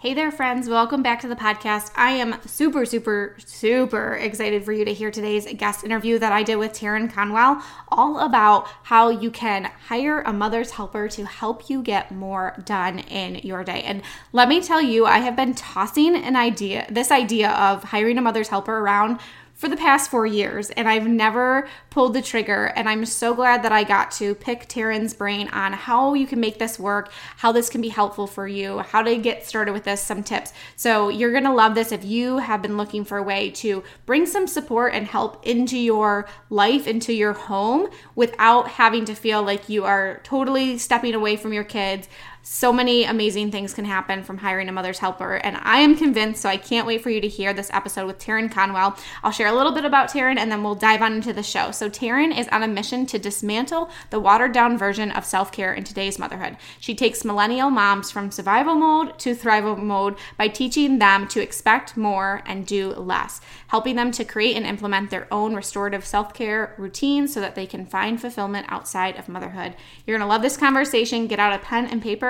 Hey there, friends. Welcome back to the podcast. I am super, super, super excited for you to hear today's guest interview that I did with Taran Conwell, all about how you can hire a mother's helper to help you get more done in your day. And let me tell you, I have been tossing an idea, this idea of hiring a mother's helper around for the past four years, and I've never pulled the trigger. And I'm so glad that I got to pick Taran's brain on how you can make this work, how this can be helpful for you, how to get started with this, some tips. So you're gonna love this if you have been looking for a way to bring some support and help into your life, into your home, without having to feel like you are totally stepping away from your kids, so many amazing things can happen from hiring a mother's helper. And I am convinced, so I can't wait for you to hear this episode with Taran Conwell. I'll share a little bit about Taran and then we'll dive on into the show. So, Taran is on a mission to dismantle the watered down version of self care in today's motherhood. She takes millennial moms from survival mode to thrival mode by teaching them to expect more and do less, helping them to create and implement their own restorative self care routines so that they can find fulfillment outside of motherhood. You're gonna love this conversation. Get out a pen and paper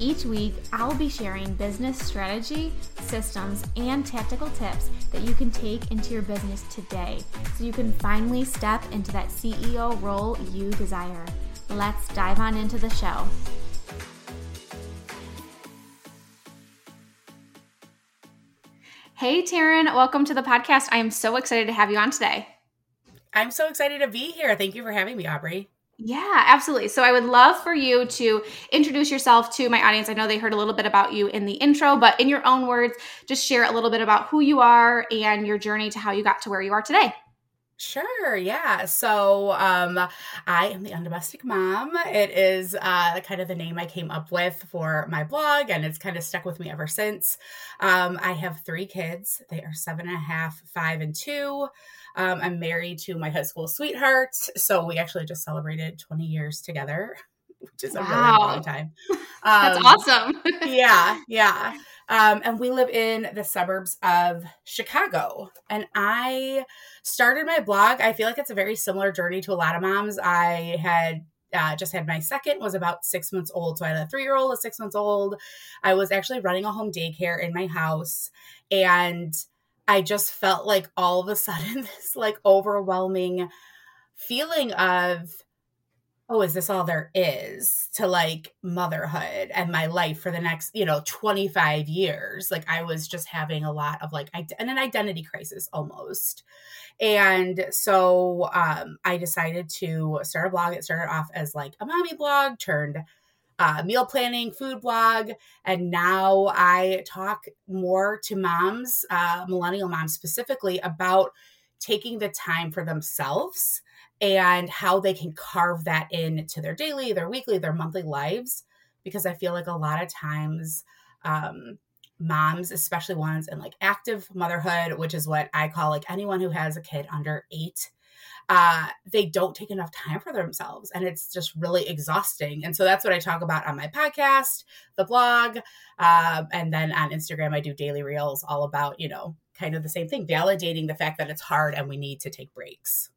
Each week, I'll be sharing business strategy, systems, and tactical tips that you can take into your business today so you can finally step into that CEO role you desire. Let's dive on into the show. Hey, Taran, welcome to the podcast. I am so excited to have you on today. I'm so excited to be here. Thank you for having me, Aubrey. Yeah, absolutely. So I would love for you to introduce yourself to my audience. I know they heard a little bit about you in the intro, but in your own words, just share a little bit about who you are and your journey to how you got to where you are today. Sure, yeah. So um, I am the undomestic mom. It is uh, kind of the name I came up with for my blog, and it's kind of stuck with me ever since. Um, I have three kids. They are seven and a half, five, and two. Um, I'm married to my high school sweetheart. So we actually just celebrated 20 years together, which is wow. a really long time. That's um, awesome. yeah, yeah. Um, and we live in the suburbs of Chicago. And I started my blog. I feel like it's a very similar journey to a lot of moms. I had uh, just had my second was about six months old so i had a three year old a six months old i was actually running a home daycare in my house and i just felt like all of a sudden this like overwhelming feeling of oh, is this all there is to like motherhood and my life for the next, you know, 25 years? Like I was just having a lot of like, and an identity crisis almost. And so um, I decided to start a blog. It started off as like a mommy blog, turned uh, meal planning, food blog, and now I talk more to moms, uh, millennial moms specifically, about taking the time for themselves and how they can carve that into their daily, their weekly, their monthly lives. Because I feel like a lot of times, um, moms, especially ones in like active motherhood, which is what I call like anyone who has a kid under eight, uh, they don't take enough time for themselves. And it's just really exhausting. And so that's what I talk about on my podcast, the blog. Uh, and then on Instagram, I do daily reels all about, you know, kind of the same thing, validating the fact that it's hard and we need to take breaks.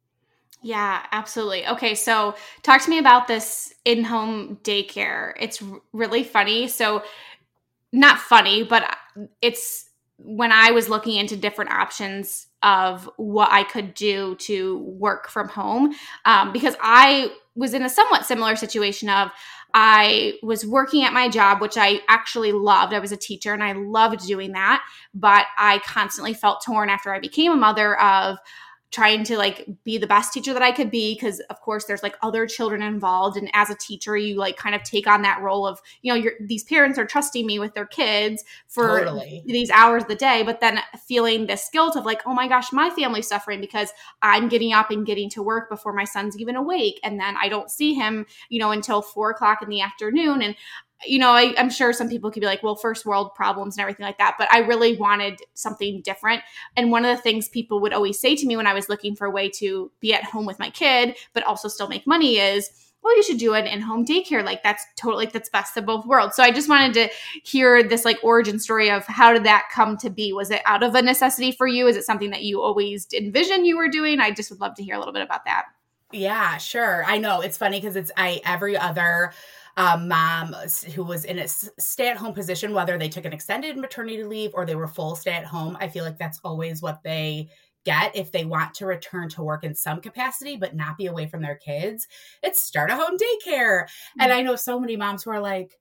Yeah, absolutely. Okay, so talk to me about this in home daycare. It's really funny. So, not funny, but it's when I was looking into different options, of what I could do to work from home um, because I was in a somewhat similar situation of I was working at my job, which I actually loved. I was a teacher and I loved doing that. But I constantly felt torn after I became a mother of trying to like be the best teacher that I could be because of course there's like other children involved. And as a teacher you like kind of take on that role of you know your these parents are trusting me with their kids for totally. these hours of the day but then feeling this guilt of like oh my gosh my family's suffering because I'm getting up and getting to work before my son's even awake. And then I don't see him you know until four o'clock in the afternoon. And you know, I, am sure some people could be like, well, first world problems and everything like that. But I really wanted something different. And one of the things people would always say to me when I was looking for a way to be at home with my kid, but also still make money is, well, you should do an in-home daycare. Like that's totally like that's best of both worlds. So I just wanted to hear this like origin story of how did that come to be? Was it out of a necessity for you? Is it something that you always envisioned you were doing? I just would love to hear a little bit about that. Yeah, sure. I know it's funny because it's I every other mom who was in a stay at home position, whether they took an extended maternity leave or they were full stay at home. I feel like that's always what they get if they want to return to work in some capacity but not be away from their kids it's start a home daycare mm-hmm. and i know so many moms who are like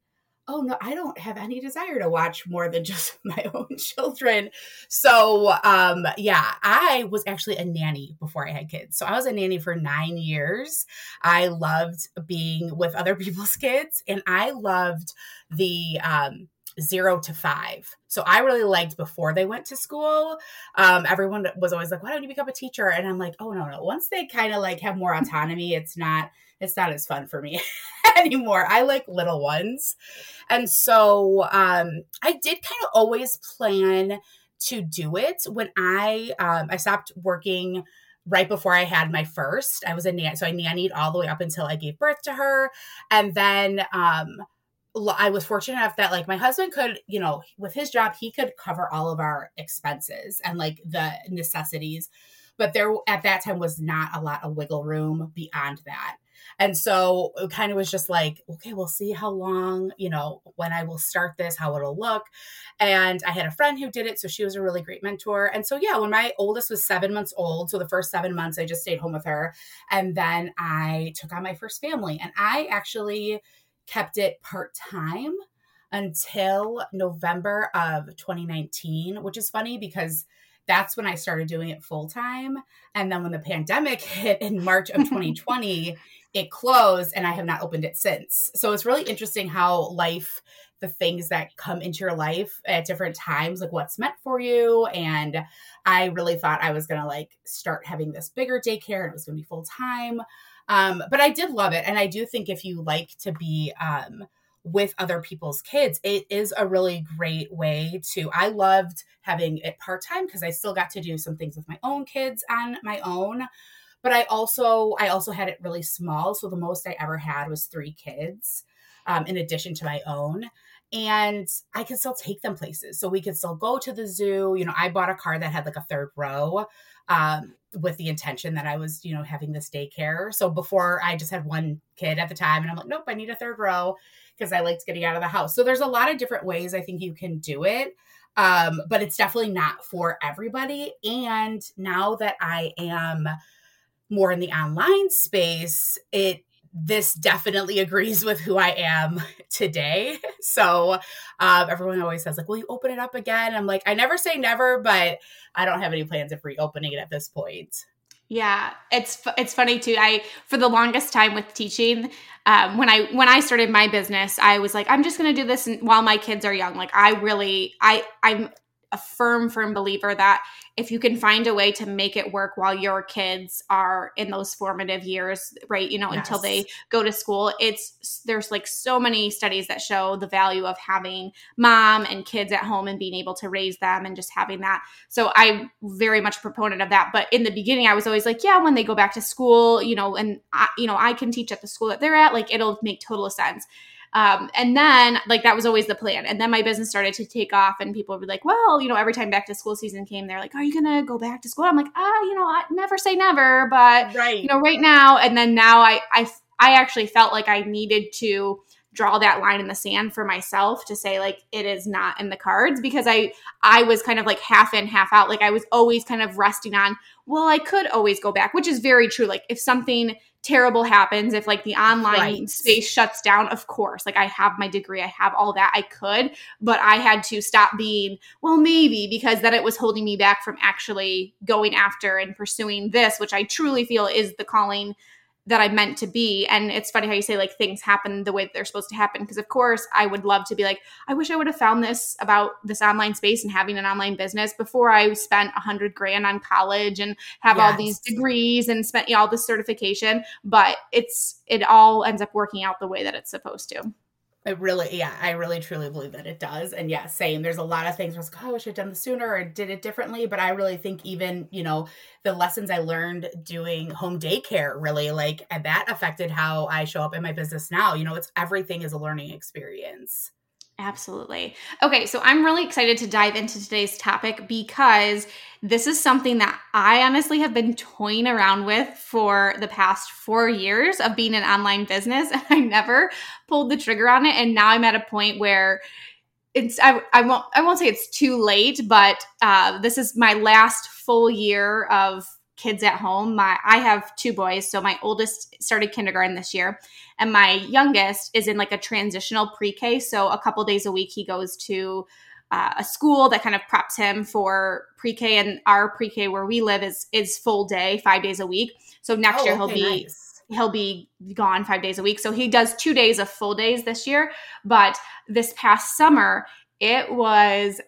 oh no i don't have any desire to watch more than just my own children so um yeah i was actually a nanny before i had kids so i was a nanny for nine years i loved being with other people's kids and i loved the um zero to five. So I really liked before they went to school. Um, everyone was always like, why don't you become a teacher? And I'm like, oh no, no. Once they kind of like have more autonomy, it's not it's not as fun for me anymore. I like little ones. And so um, I did kind of always plan to do it when I um, I stopped working right before I had my first. I was a nanny, so I nannied all the way up until I gave birth to her, and then um, I was fortunate enough that like my husband could, you know, with his job, he could cover all of our expenses and like the necessities. But there at that time was not a lot of wiggle room beyond that. And so it kind of was just like, okay, we'll see how long, you know, when I will start this, how it'll look. And I had a friend who did it. So she was a really great mentor. And so, yeah, when my oldest was seven months old, so the first seven months, I just stayed home with her. And then I took on my first family. And I actually kept it part time until November of 2019, which is funny because that's when I started doing it full time. And then when the pandemic hit in March of 2020, it closed and I have not opened it since. So it's really interesting how life, the things that come into your life at different times, like what's meant for you. And I really thought I was going to like start having this bigger daycare and it was going to be full time. Um, but I did love it. And I do think if you like to be, um, with other people's kids it is a really great way to i loved having it part-time because i still got to do some things with my own kids on my own but I also I also had it really small, so the most I ever had was three kids, um, in addition to my own. And I could still take them places. So we could still go to the zoo. You know, I bought a car that had like a third row um, with the intention that I was, you know, having this daycare. So before I just had one kid at the time, and I'm like, nope, I need a third row because I liked getting out of the house. So there's a lot of different ways I think you can do it. Um, but it's definitely not for everybody. And now that I am more in the online space, it this definitely agrees with who I am today. So um, everyone always says like, "Will you open it up again?" I'm like, I never say never, but I don't have any plans of reopening it at this point. Yeah, it's it's funny too. I for the longest time with teaching, um, when I when I started my business, I was like, I'm just to do this while my kids are young. Like I really, I I'm a firm firm believer that if you can find a way to make it work while your kids are in those formative years right you know yes. until they go to school it's there's like so many studies that show the value of having mom and kids at home and being able to raise them and just having that. So i'm very much a proponent of that. But in the beginning i was always like yeah when they go back to school you know and I, you know i can teach at the school that they're at like it'll make total sense um, and then like that was always the plan. And then my business started to take off, and people were like, "Well, you know, every time back to school season came, they're like, "Are you gonna go back to school?" I'm like, "Ah, you know, I never say never, but right. you know, right now." And then now I I I actually felt like I needed to draw that line in the sand for myself to say like it is not in the cards because I I was kind of like half in half out like I was always kind of resting on well I could always go back which is very true like if something terrible happens if like the online right. space shuts down of course like i have my degree i have all that i could but i had to stop being well maybe because then it was holding me back from actually going after and pursuing this which i truly feel is the calling that I meant to be. And it's funny how you say like things happen the way that they're supposed to happen. Because of course, I would love to be like, I wish I would have found this about this online space and having an online business before I spent a hundred grand on college and have yes. all these degrees and spent you know, all this certification. But it's it all ends up working out the way that it's supposed to. It really, yeah, I really truly believe that it does. And yeah, same. There's a lot of things where like, oh, I wish I'd done this sooner or did it differently. But I really think even, you know, the lessons I learned doing home daycare really like that affected how I show up in my business now. You know, it's everything is a learning experience. Absolutely. Okay, so I'm really excited to dive into today's topic because this is something that I honestly have been toying around with for the past four years of being an online business. And I never pulled the trigger on it. And now I'm at a point where it's I, I won't I won't say it's too late, but uh, this is my last full year of kids at home. My I have two boys, so my oldest started kindergarten this year, and my youngest is in like a transitional pre-K. So a couple days a week he goes to uh, a school that kind of preps him for pre-K, and our pre-K where we live is is full day, five days a week. So next oh, year he'll okay, be nice. he'll be gone five days a week. So he does two days of full days this year, but this past summer it was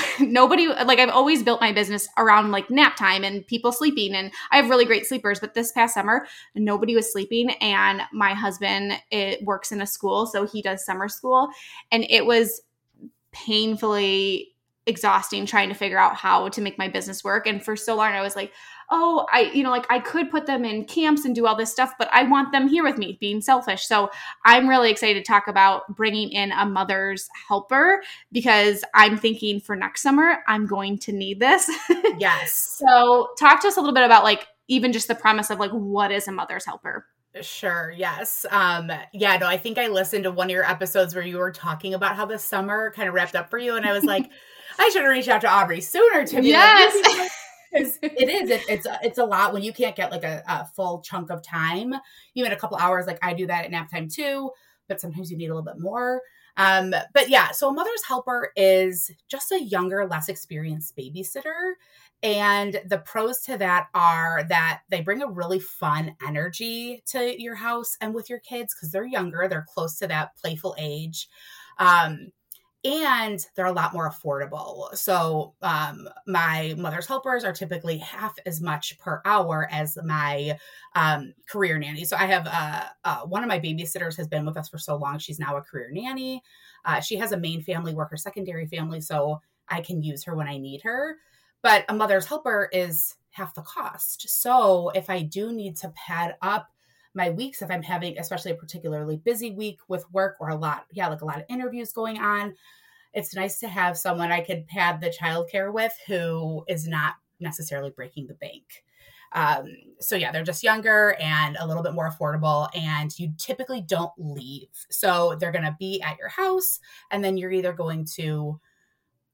nobody like I've always built my business around like nap time and people sleeping and I have really great sleepers but this past summer nobody was sleeping and my husband it works in a school so he does summer school and it was painfully exhausting trying to figure out how to make my business work and for so long I was like oh, I, you know, like I could put them in camps and do all this stuff, but I want them here with me, being selfish. So I'm really excited to talk about bringing in a mother's helper because I'm thinking for next summer, I'm going to need this. Yes. so talk to us a little bit about like even just the premise of like what is a mother's helper? Sure. Yes. Um, yeah, no, I think I listened to one of your episodes where you were talking about how the summer kind of wrapped up for you. And I was like, I should have reached out to Aubrey sooner to be yes. like, it is. It, it's it's a lot when you can't get like a, a, full chunk of time, even a couple hours. Like I do that at nap time too, but sometimes you need a little bit more. Um, but yeah, so a mother's helper is just a younger, less experienced babysitter. And the pros to that are that they bring a really fun energy to your house and with your kids because they're younger, they're close to that playful age. Um, and they're a lot more affordable. So, um, my mother's helpers are typically half as much per hour as my um, career nanny. So, I have uh, uh, one of my babysitters has been with us for so long, she's now a career nanny. Uh, she has a main family, worker, secondary family, so I can use her when I need her. But a mother's helper is half the cost. So, if I do need to pad up my weeks if I'm having, especially a particularly busy week with work or a lot, yeah, like a lot of interviews going on. It's nice to have someone I could pad the childcare with who is not necessarily breaking the bank. Um, so yeah, they're just younger and a little bit more affordable, and you typically don't leave. So they're to be at your house, and then you're either going to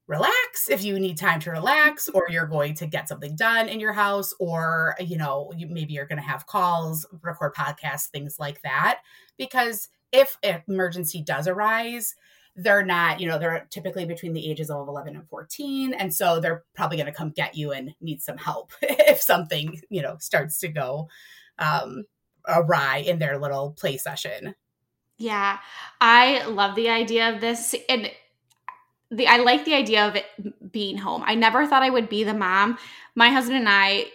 relax if you need time to relax or you're going to get something done in your house or you know you, maybe you're going to have calls record podcasts things like that. Because if an emergency does arise they're not you know they're typically between the ages of 11 and 14 and so they're probably going to come get you and need some help if something you know starts to go um awry in their little play session. Yeah i love the idea of this and the I like the idea of it being home. I never thought I would be the mom. My husband and I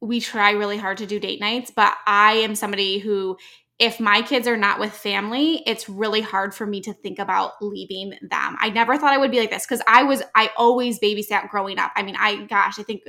we try really hard to do date nights, but I am somebody who if my kids are not with family, it's really hard for me to think about leaving them. I never thought I would be like this because I was, I always babysat growing up. I mean, I, gosh, I think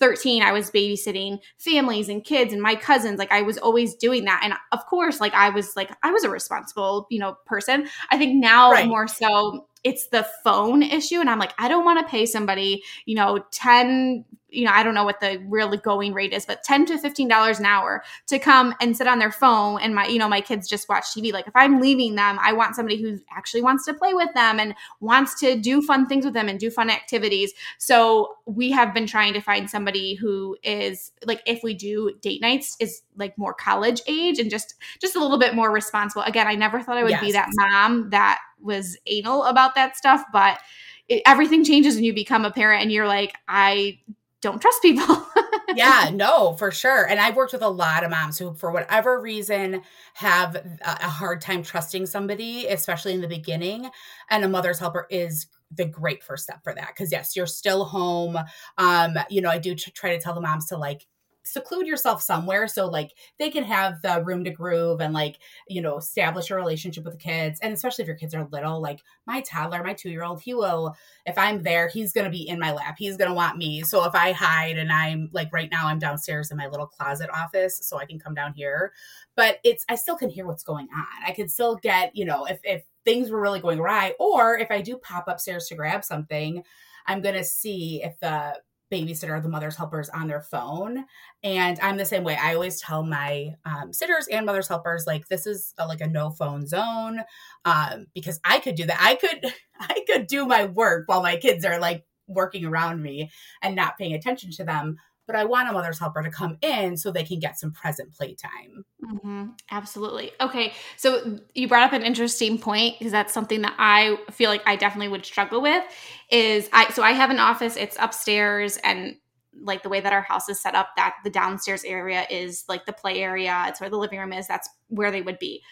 13, I was babysitting families and kids and my cousins. Like I was always doing that. And of course, like I was like, I was a responsible, you know, person. I think now right. more so it's the phone issue. And I'm like, I don't want to pay somebody, you know, 10, you know, I don't know what the really going rate is, but 10 to $15 an hour to come and sit on their phone and my, you know, my kids just watch TV. Like if I'm leaving them, I want somebody who actually wants to play with them and wants to do fun things with them and do fun activities. So we have been trying to find somebody who is like if we do date nights is like more college age and just just a little bit more responsible. Again, I never thought I would yes. be that mom that was anal about that stuff, but it, everything changes when you become a parent and you're like, I don't trust people. yeah, no, for sure. And I've worked with a lot of moms who, for whatever reason, have a hard time trusting somebody, especially in the beginning. And a mother's helper is the great first step for that. Cause yes, you're still home. Um, you know, I do try to tell the moms to like seclude yourself somewhere so like they can have the room to groove and like you know establish a relationship with the kids. And especially if your kids are little like my toddler my two year old he will if i'm there he's going to be in my lap. He's going to want me. So if i hide and i'm like right now i'm downstairs in my little closet office so i can come down here. But it's i still can hear what's going on. I can still get you know if if things were really going awry or if i do pop upstairs to grab something i'm going to see if the babysitter, the mother's helpers on their phone. And I'm the same way. I always tell my um, sitters and mother's helpers, like, this is a, like a no phone zone um, because I could do that. I could, I could do my work while my kids are like working around me and not paying attention to them but I want a mother's helper to come in so they can get some present playtime. Mm-hmm. Absolutely. Okay. So you brought up an interesting point because that's something that I feel like I definitely would struggle with is I, so I have an office, it's upstairs and like the way that our house is set up that the downstairs area is like the play area. It's where the living room is. That's where they would be.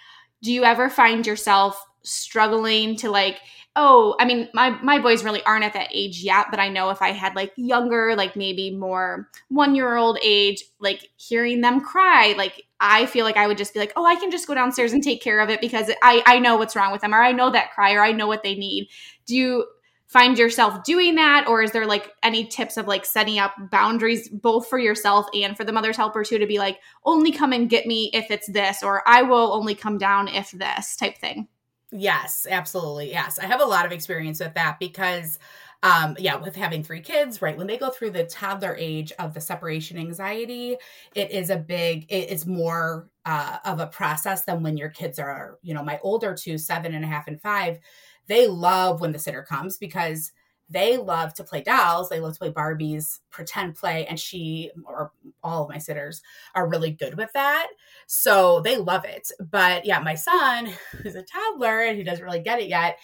Do you ever find yourself struggling to like oh i mean my my boys really aren't at that age yet but i know if i had like younger like maybe more one year old age like hearing them cry like i feel like i would just be like oh i can just go downstairs and take care of it because i i know what's wrong with them or i know that cry or i know what they need. Do you find yourself doing that or is there like any tips of like setting up boundaries both for yourself and for the mother's helper too to be like only come and get me if it's this or i will only come down if this type thing Yes, absolutely. Yes. I have a lot of experience with that because um yeah, with having three kids, right? When they go through the toddler age of the separation anxiety, it is a big it is more uh of a process than when your kids are, you know, my older two, seven and a half and five, they love when the sitter comes because they love to play dolls they love to play barbies pretend play and she or all of my sitters are really good with that so they love it but yeah my son who's a toddler and he doesn't really get it yet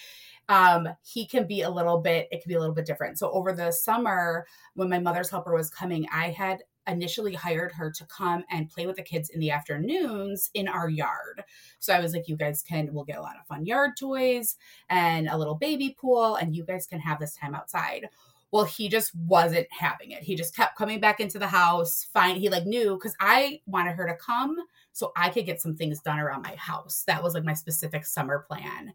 um, he can be a little bit it can be a little bit different so over the summer when my mother's helper was coming i had initially hired her to come and play with the kids in the afternoons in our yard. So I was like, you guys can, we'll get a lot of fun yard toys and a little baby pool, and you guys can have this time outside. Well, he just wasn't having it. He just kept coming back into the house. Fine. He like knew because I wanted her to come so I could get some things done around my house. That was like my specific summer plan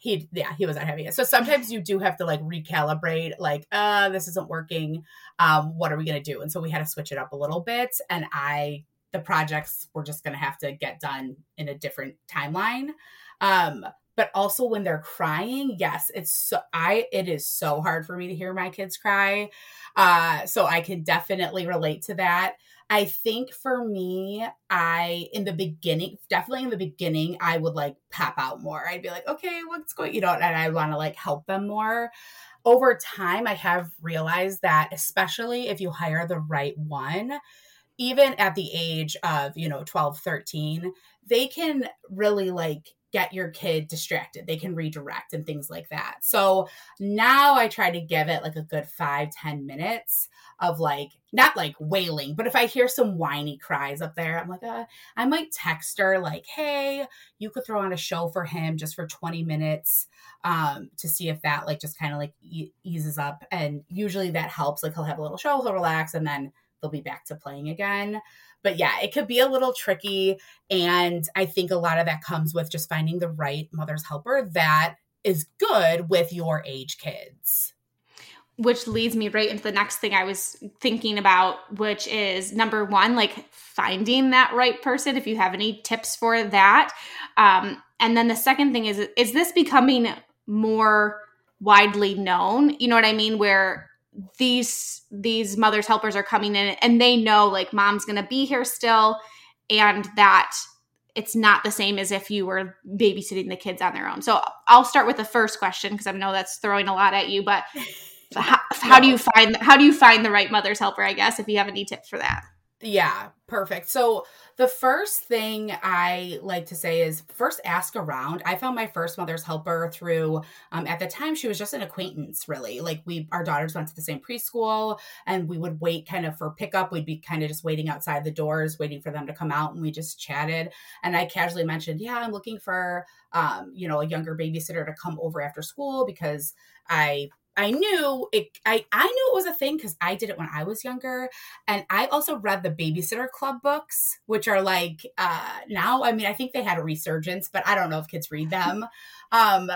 he yeah he was not having it so sometimes you do have to like recalibrate like uh this isn't working um what are we gonna do and so we had to switch it up a little bit and i the projects were just gonna have to get done in a different timeline um but also when they're crying yes it's so i it is so hard for me to hear my kids cry uh so i can definitely relate to that I think for me, I in the beginning, definitely in the beginning, I would like pop out more. I'd be like, okay, what's going, you know, and I want to like help them more. Over time, I have realized that, especially if you hire the right one, even at the age of, you know, 12, 13, they can really like get your kid distracted. They can redirect and things like that. So now I try to give it like a good five, ten minutes of like, not like wailing, but if I hear some whiny cries up there, I'm like, uh, I might text her like, hey, you could throw on a show for him just for 20 minutes um, to see if that like just kind of like e- eases up. And usually that helps. Like he'll have a little show, he'll relax, and then they'll be back to playing again. But yeah, it could be a little tricky. And I think a lot of that comes with just finding the right mother's helper that is good with your age kids. Which leads me right into the next thing I was thinking about, which is number one, like finding that right person. If you have any tips for that. Um, and then the second thing is, is this becoming more widely known? You know what I mean? Where these these mothers helpers are coming in and they know like mom's going to be here still and that it's not the same as if you were babysitting the kids on their own. So I'll start with the first question because I know that's throwing a lot at you, but how, how do you find how do you find the right mother's helper? I guess if you have any tips for that. Yeah, perfect. So the first thing I like to say is first ask around. I found my first mother's helper through um, at the time she was just an acquaintance, really. Like we our daughters went to the same preschool and we would wait kind of for pickup. We'd be kind of just waiting outside the doors, waiting for them to come out, and we just chatted. And I casually mentioned, "Yeah, I'm looking for um, you know, a younger babysitter to come over after school because I I knew it I, I knew it was a thing because I did it when I was younger. And I also read the babysitter club books, which are like uh now, I mean, I think they had a resurgence, but I don't know if kids read them. Um,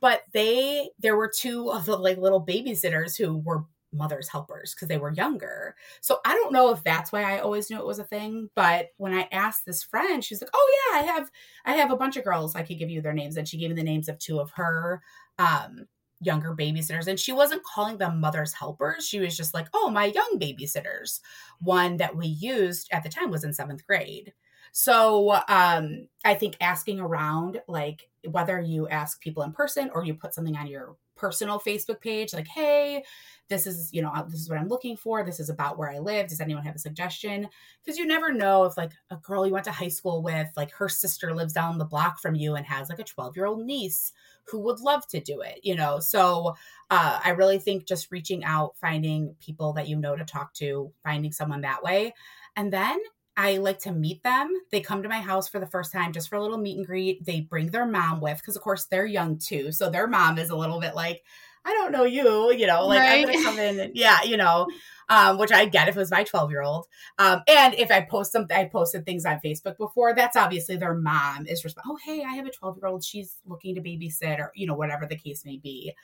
but they there were two of the like little babysitters who were mother's helpers because they were younger. So I don't know if that's why I always knew it was a thing, but when I asked this friend, she's like, "Oh yeah, I have I have a bunch of girls I could give you their names." And she gave me the names of two of her um younger babysitters and she wasn't calling them mother's helpers. She was just like oh my young babysitters. One that we used at the time was in seventh grade. So um i think asking around like whether you ask people in person or you put something on your personal facebook page like hey this is you know this is what i'm looking for this is about where i live does anyone have a suggestion because you never know if like a girl you went to high school with like her sister lives down the block from you and has like a 12 year old niece who would love to do it, you know? So uh, I really think just reaching out, finding people that you know to talk to, finding someone that way. And then I like to meet them. They come to my house for the first time just for a little meet and greet. They bring their mom with because, of course, they're young too. So their mom is a little bit like, I don't know you, you know, like right. I'm gonna come in and yeah, you know, um, which I get if it was my 12 year old. Um, and if I post something, I posted things on Facebook before, that's obviously their mom is resp- oh, hey, I have a 12 year old, she's looking to babysit or, you know, whatever the case may be.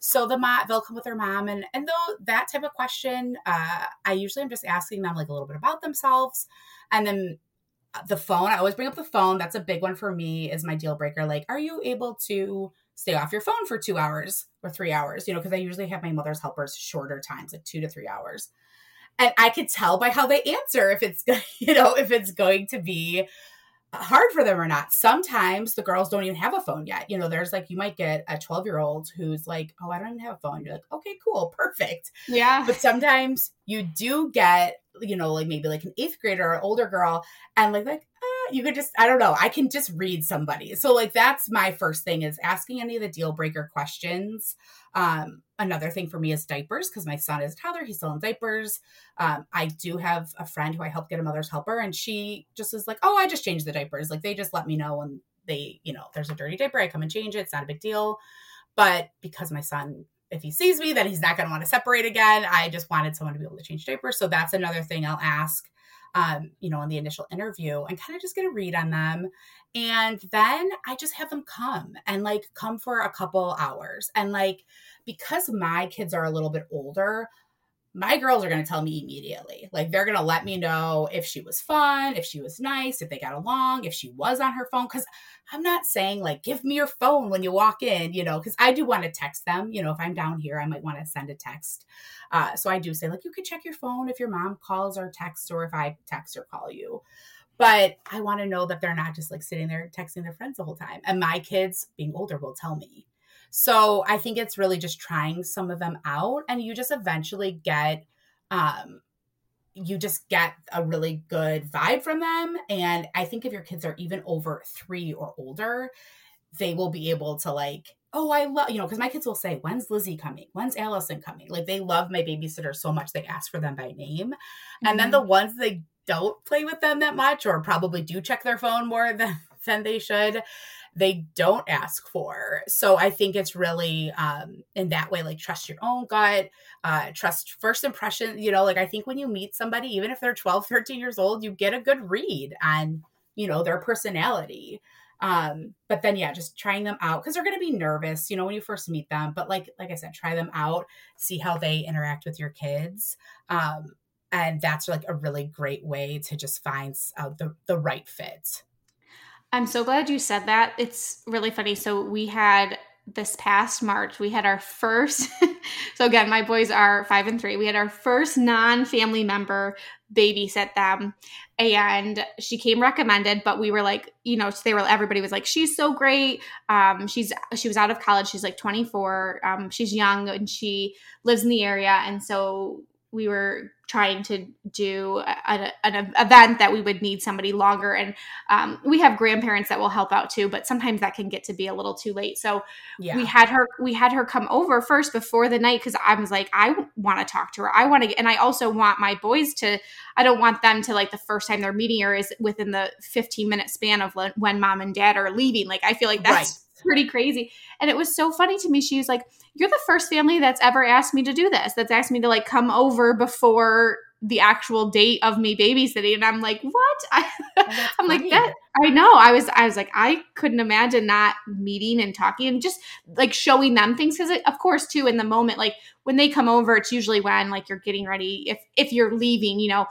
So the mom, they'll come with their mom, and and though that type of question, uh, I usually am just asking them like a little bit about themselves, and then the phone. I always bring up the phone. That's a big one for me. Is my deal breaker. Like, are you able to stay off your phone for two hours or three hours, you know, because I usually have my mother's helpers shorter times, like two to three hours. And I could tell by how they answer if it's, you know, if it's going to be hard for them or not. Sometimes the girls don't even have a phone yet. You know, there's like, you might get a 12 year old who's like, oh, I don't even have a phone. You're like, okay, cool, perfect. Yeah. But sometimes you do get, you know, like maybe like an eighth grader or older girl and like, like, ah, you could just i don't know i can just read somebody. So like that's my first thing is asking any of the deal breaker questions. Um another thing for me is diapers because my son is a toddler he's still in diapers. Um i do have a friend who i helped get a mother's helper and she just is like oh i just changed the diapers. Like they just let me know when they you know there's a dirty diaper i come and change it it's not a big deal. But because my son if he sees me then he's not going to want to separate again. I just wanted someone to be able to change diapers. So that's another thing i'll ask um, you know, in the initial interview and kind of just get a read on them. And then I just have them come and like come for a couple hours. And like, because my kids are a little bit older, my girls are going to tell me immediately. Like they're going to let me know if she was fun, if she was nice, if they got along, if she was on her phone. Cause I'm not saying like, give me your phone when you walk in, you know, cause I do want to text them. You know, if I'm down here, I might want to send a text. Uh, so I do say like, you could check your phone if your mom calls or texts, or if I text or call you. But I want to know that they're not just like sitting there texting their friends the whole time. And my kids, being older, will tell me so I think it's really just trying some of them out and you just eventually get um you just get a really good vibe from them and I think if your kids are even over 3 or older, they will be able to like oh i love you know because my kids will say when's lizzie coming when's allison coming like they love my babysitter so much they ask for them by name mm-hmm. and then the mm-hmm. ones they don't play with them that much or probably do check their phone more than than they should they don't ask for. So I think it's really um, in that way, like trust your own gut, uh, trust first impression. You know, like I think when you meet somebody, even if they're 12, 13 years old, you get a good read on, you know, their personality. Um, but then yeah, just trying them out because they're gonna be nervous, you know, when you first meet them. But like like I said, try them out, see how they interact with your kids. Um, and that's like a really great way to just find uh, the the right fit. I'm so glad you said that. It's really funny. So we had this past March, we had our first. so again, my boys are five and three. We had our first non-family member babysit them, and she came recommended. But we were like, you know, they were. Everybody was like, she's so great. Um, she's she was out of college. She's like 24. Um, she's young and she lives in the area, and so we were trying to do a, an event that we would need somebody longer and um, we have grandparents that will help out too but sometimes that can get to be a little too late so yeah. we had her we had her come over first before the night because i was like i want to talk to her i want to and i also want my boys to i don't want them to like the first time they're meeting her is within the 15 minute span of when mom and dad are leaving like i feel like that's right pretty crazy. And it was so funny to me. She was like, You're the first family that's ever asked me to do this, that's asked me to like come over before the actual date of me babysitting. And I'm like, What? I, am like, That I know. I was I was like, I couldn't imagine not meeting and talking and just like showing them things. Cause of course, too, in the moment, like when they come over, it's usually when like you're getting ready, if if you're leaving, you know,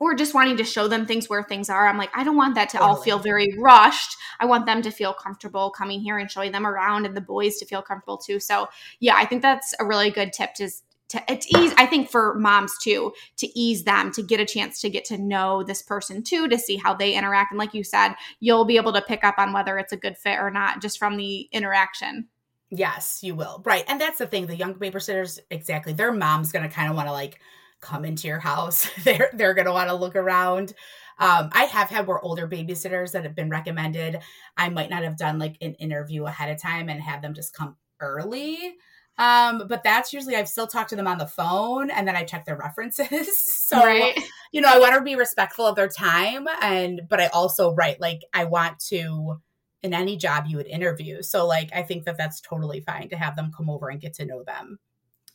or just wanting to show them things where things are. I'm like, I don't want that to totally. all feel very rushed. I want them to feel comfortable coming here and showing them around and the boys to feel comfortable too. So, yeah, I think that's a really good tip to to it's ease I think for moms too to ease them to get a chance to get to know this person too to see how they interact and like you said you'll be able to pick up on whether it's a good fit or not just from the interaction. Yes, you will. Right. And that's the thing the young babysitters exactly their mom's going to kind of want to like come into your house. they're they're gonna want to look around. Um, I have had more older babysitters that have been recommended. I might not have done like an interview ahead of time and have them just come early. Um, but that's usually I've still talked to them on the phone and then I check their references. so right. you know, I want to be respectful of their time and but I also write like I want to in any job you would interview. So like I think that that's totally fine to have them come over and get to know them.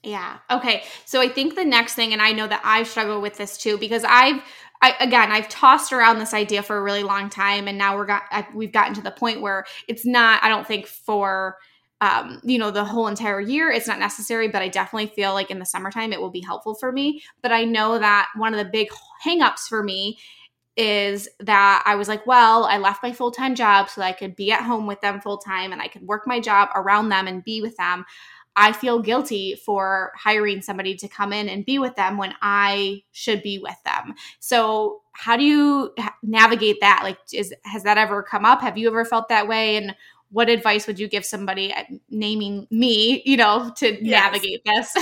Yeah. Okay. So I think the next thing, and I know that I've struggled with this too, because I've, I, again, I've tossed around this idea for a really long time, and now we're got we've gotten to the point where it's not. I don't think for um, you know, the whole entire year. It's not necessary, but I definitely feel like in the summertime it will be helpful for me. But I know that one of the big hangups for me is that I was like, well, I left my full time job so that I could be at home with them full time and I could work my job around them and be with them. I feel guilty for hiring somebody to come in and be with them when I should be with them. So, how do you navigate that? Like, is has that ever come up? Have you ever felt that way? And what advice would you give somebody uh, naming me, you know, to yes. navigate this?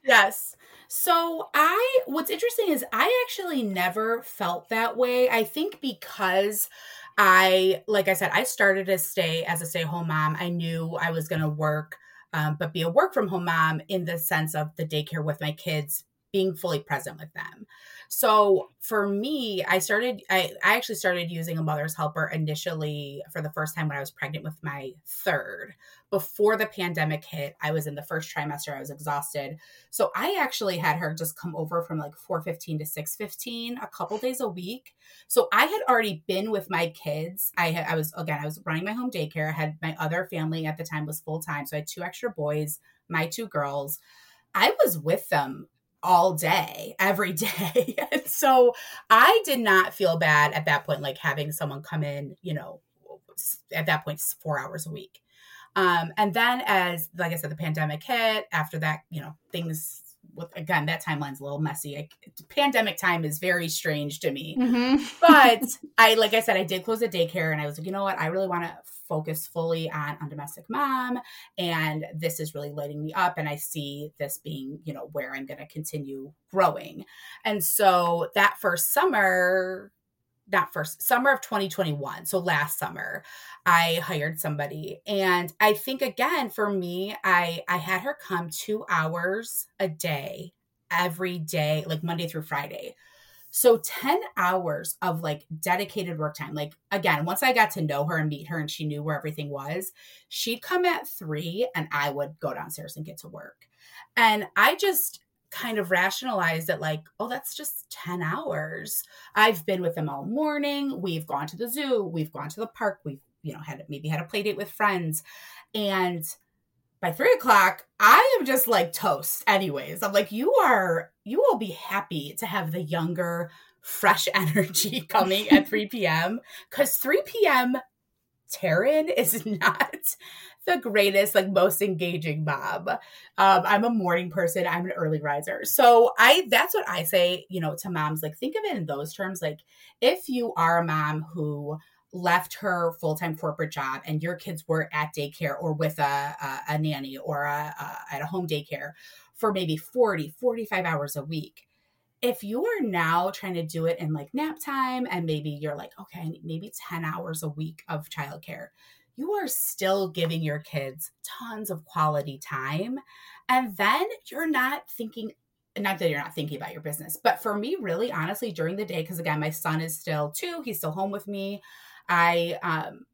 yes. So, I what's interesting is I actually never felt that way. I think because I, like I said, I started to stay as a stay home mom. I knew I was going to work um, but be a work from home mom in the sense of the daycare with my kids being fully present with them. So for me, I started, I, I actually started using a mother's helper initially for the first time when I was pregnant with my third. Before the pandemic hit, I was in the first trimester, I was exhausted. So I actually had her just come over from like 415 to 615 a couple days a week. So I had already been with my kids. I had, I was, again, I was running my home daycare. I had my other family at the time was full time. So I had two extra boys, my two girls. I was with them all day, every day. and so I did not feel bad at that point, like having someone come in, you know, at that point, four hours a week. Um, and then as, like I said, the pandemic hit, after that, you know, things with, again, that timeline's a little messy. I, pandemic time is very strange to me. Mm-hmm. but I, like I said, I did close the daycare and I was like, you know what? I really want to focus fully on, undomestic mom. And this is really lighting me up. And I see this being, you know, where I'm going to continue growing. And so that first summer, not first summer of 2021 so last summer i hired somebody and i think again for me i i had her come two hours a day every day like monday through friday so 10 hours of like dedicated work time. Like again, once I got to know her and meet her and she knew where everything was, she'd come at three and I would go downstairs and get to work. And I just kind of rationalized it like, oh, that's just 10 hours. I've been with them all morning. We've gone to the zoo. We've gone to the park. We've, you know, had maybe had a play date with friends. And by three o'clock, I am just like toast, anyways. I'm like, you are, you will be happy to have the younger, fresh energy coming at 3 p.m. Because 3 p.m. Taran is not the greatest, like most engaging mom. Um, I'm a morning person. I'm an early riser. So I that's what I say, you know, to moms. Like think of it in those terms. Like if you are a mom who left her full-time corporate job and your kids were at daycare or with a, a, a nanny or a, a, at a home daycare for maybe 40 45 hours a week. If you are now trying to do it in like nap time and maybe you're like okay maybe 10 hours a week of childcare you are still giving your kids tons of quality time. And then you're not thinking not that you're not thinking about your business but for me really honestly during the day because again my son is still two he's still home with me i um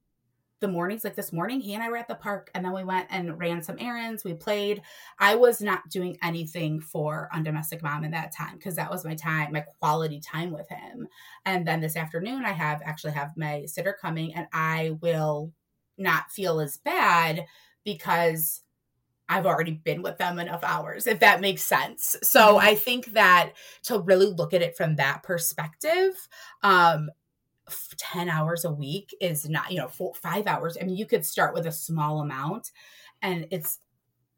the mornings like this morning he and i were at the park and then we went and ran some errands we played i was not doing anything for undomestic mom in that time because that was my time my quality time with him and then this afternoon i have actually have my sitter coming and i will not feel as bad because I've already been with them enough hours, if that makes sense. So mm-hmm. I think that to really look at it from that perspective, um, 10 hours a week is not, you know, four, five hours. I mean, you could start with a small amount and it's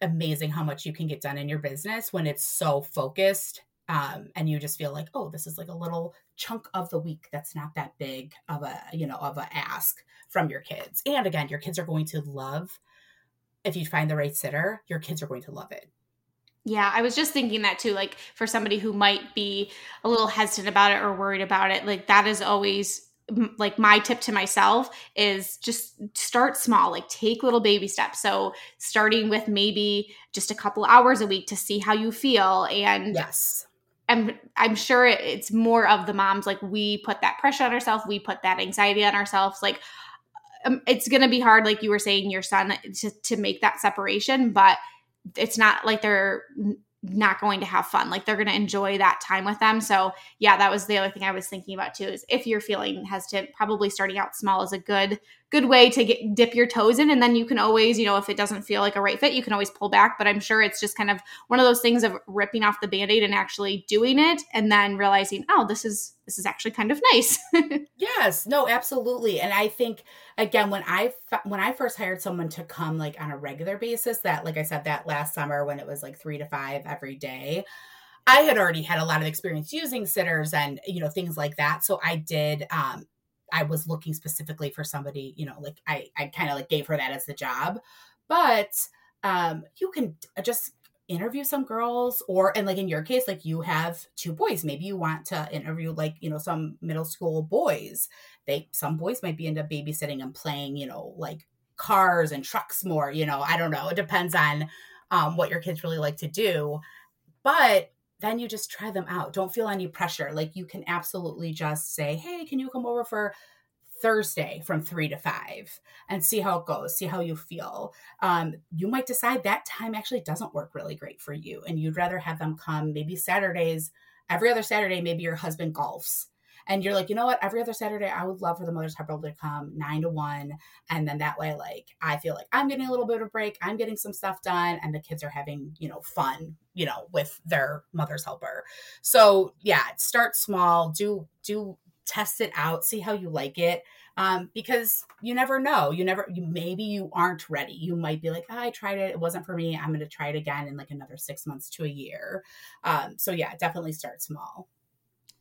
amazing how much you can get done in your business when it's so focused um, and you just feel like oh this is like a little chunk of the week that's not that big of a you know of a ask from your kids and again your kids are going to love if you find the right sitter your kids are going to love it yeah, I was just thinking that too. Like for somebody who might be a little hesitant about it or worried about it, like that is always like my tip to myself is just start small like take little baby steps so starting with maybe just a couple hours a week to see how you feel and yes I'm I'm sure it's more of the moms like we put that pressure on ourselves, we put that anxiety on ourselves. Like um, it's going to be hard, like you were saying, your son to to make that separation, but it's not like they're not going to have fun. Like they're going to enjoy that time with them. So, yeah, that was the other thing I was thinking about too is if you're feeling hesitant, probably starting out small is a good good way to get dip your toes in and then you can always, you know, if it doesn't feel like a right fit, you can always pull back, but I'm sure it's just kind of one of those things of ripping off the band-aid and actually doing it and then realizing, "Oh, this is this is actually kind of nice." yes, no, absolutely. And I think again when I when I first hired someone to come like on a regular basis that like I said that last summer when it was like 3 to 5 every day I had already had a lot of experience using sitters and you know things like that so I did um I was looking specifically for somebody you know like I I kind of like gave her that as the job. But um you can just interview some girls or and like in your case like you have two boys. Maybe you want to interview like you know some middle school boys. They some boys might be into babysitting and playing you know like cars and trucks more you know i don't know. It depends on um, what your kids really like to do. But then you just try them out don't feel any pressure like you can absolutely just say hey can you come over for Thursday from three to five and see how it goes, see how you feel. Um, you might decide that time actually doesn't work really great for you and you'd rather have them come maybe Saturdays, every other Saturday, maybe your husband golfs. And you're like, you know what? Every other Saturday, I would love for the mother's helper to come nine to one. And then that way, like, I feel like I'm getting a little bit of a break. I'm getting some stuff done, and the kids are having, you know, fun, you know, with their mother's helper. So yeah, start small. Do do test it out, see how you like it. Um, because you never know. You never, you, maybe you aren't ready. You might be like, oh, I tried it. It wasn't for me. I'm going to try it again in like another six months to a year. Um, so yeah, definitely start small.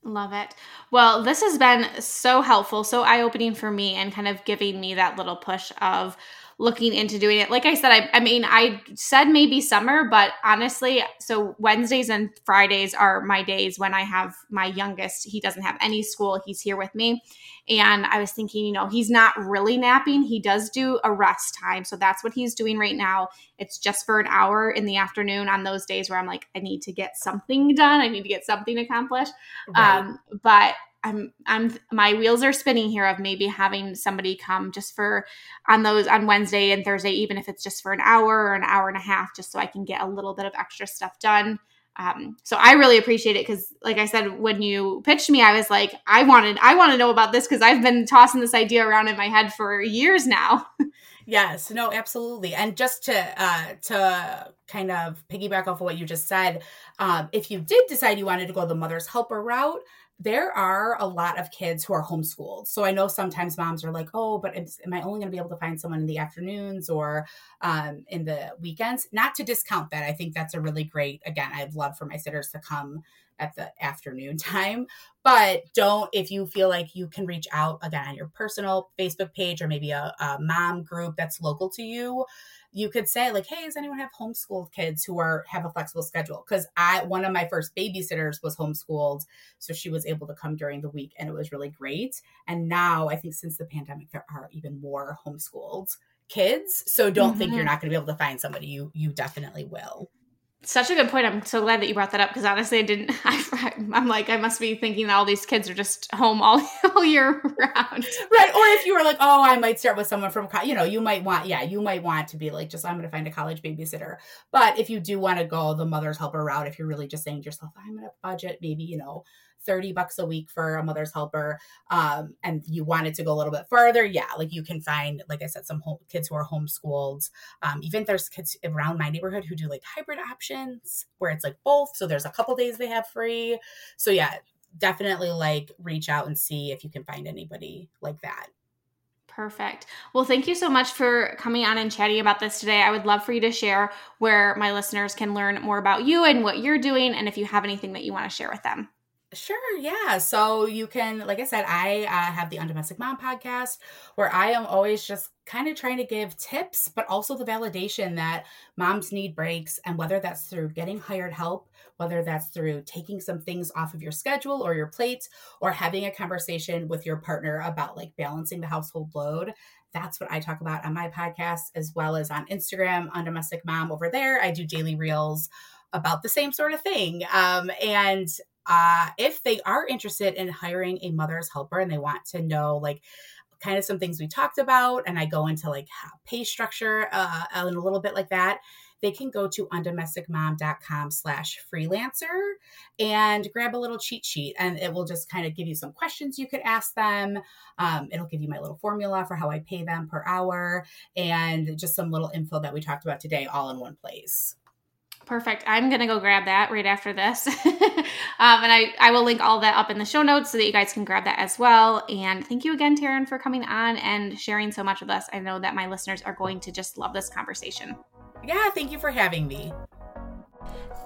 Love it. Well, this has been so helpful, so eye opening for me, and kind of giving me that little push of looking into doing it. Like I said, I, I mean, I said maybe summer, but honestly, so Wednesdays and Fridays are my days when I have my youngest. He doesn't have any school, he's here with me. And I was thinking, you know, he's not really napping. He does do a rest time. So that's what he's doing right now. It's just for an hour in the afternoon on those days where I'm like, I need to get something done. I need to get something accomplished. Right. Um, but I'm I'm my wheels are spinning here of maybe having somebody come just for on those on Wednesday and Thursday, even if it's just for an hour or an hour and a half, just so I can get a little bit of extra stuff done. Um, so I really appreciate it because, like I said, when you pitched me, I was like, I wanted, I want to know about this because I've been tossing this idea around in my head for years now. yes, no, absolutely. And just to uh, to kind of piggyback off of what you just said, um, if you did decide you wanted to go the mother's helper route, there are a lot of kids who are homeschooled. So I know sometimes moms are like, oh, but am I only going to be able to find someone in the afternoons or um, in the weekends? Not to discount that. I think that's a really great, again, I'd love for my sitters to come at the afternoon time. But don't, if you feel like you can reach out again on your personal Facebook page or maybe a, a mom group that's local to you, you could say like hey does anyone have homeschooled kids who are have a flexible schedule because i one of my first babysitters was homeschooled so she was able to come during the week and it was really great and now i think since the pandemic there are even more homeschooled kids so don't mm-hmm. think you're mm-hmm. not going to be able to find somebody you you definitely will such a good point. I'm so glad that you brought that up because honestly, I didn't. I, am like, I must be thinking that all these kids are just home all, all year round. Right. Or if you were like, oh, I might start with someone from, you know, you might want, yeah, you might want to be like, just, I'm going to find a college babysitter. But if you do want to go the mother's helper route, if you're really just saying to yourself, I'm going to budget maybe, you know, 30 bucks a week for a mother's helper um, and you wanted to go a little bit further yeah like you can find like i said some home, kids who are homeschooled um, even there's kids around my neighborhood who do like hybrid options where it's like both so there's a couple days they have free so yeah definitely like reach out and see if you can find anybody like that Perfect. Well, thank you so much for coming on and chatting about this today. I would love for you to share where my listeners can learn more about you and what you're doing, and if you have anything that you want to share with them. Sure, yeah. So you can, like I said, I uh, have the Undomestic Mom podcast where I am always just kind of trying to give tips, but also the validation that moms need breaks. And whether that's through getting hired help, whether that's through taking some things off of your schedule or your plate, or having a conversation with your partner about like balancing the household load. That's what I talk about on my podcast, as well as on Instagram, Undomestic Mom over there. I do daily reels about the same sort of thing. Um, and uh, if they are interested in hiring a mother's helper and they want to know like kind of some things we talked about and i go into like pay structure uh, and a little bit like that they can go to undomesticmom.com slash freelancer and grab a little cheat sheet and it will just kind of give you some questions you could ask them um, it'll give you my little formula for how i pay them per hour and just some little info that we talked about today all in one place Perfect. I'm going to go grab that right after this. um, and I, I will link all that up in the show notes so that you guys can grab that as well. And thank you again, Taran, for coming on and sharing so much with us. I know that my listeners are going to just love this conversation. Yeah, thank you for having me.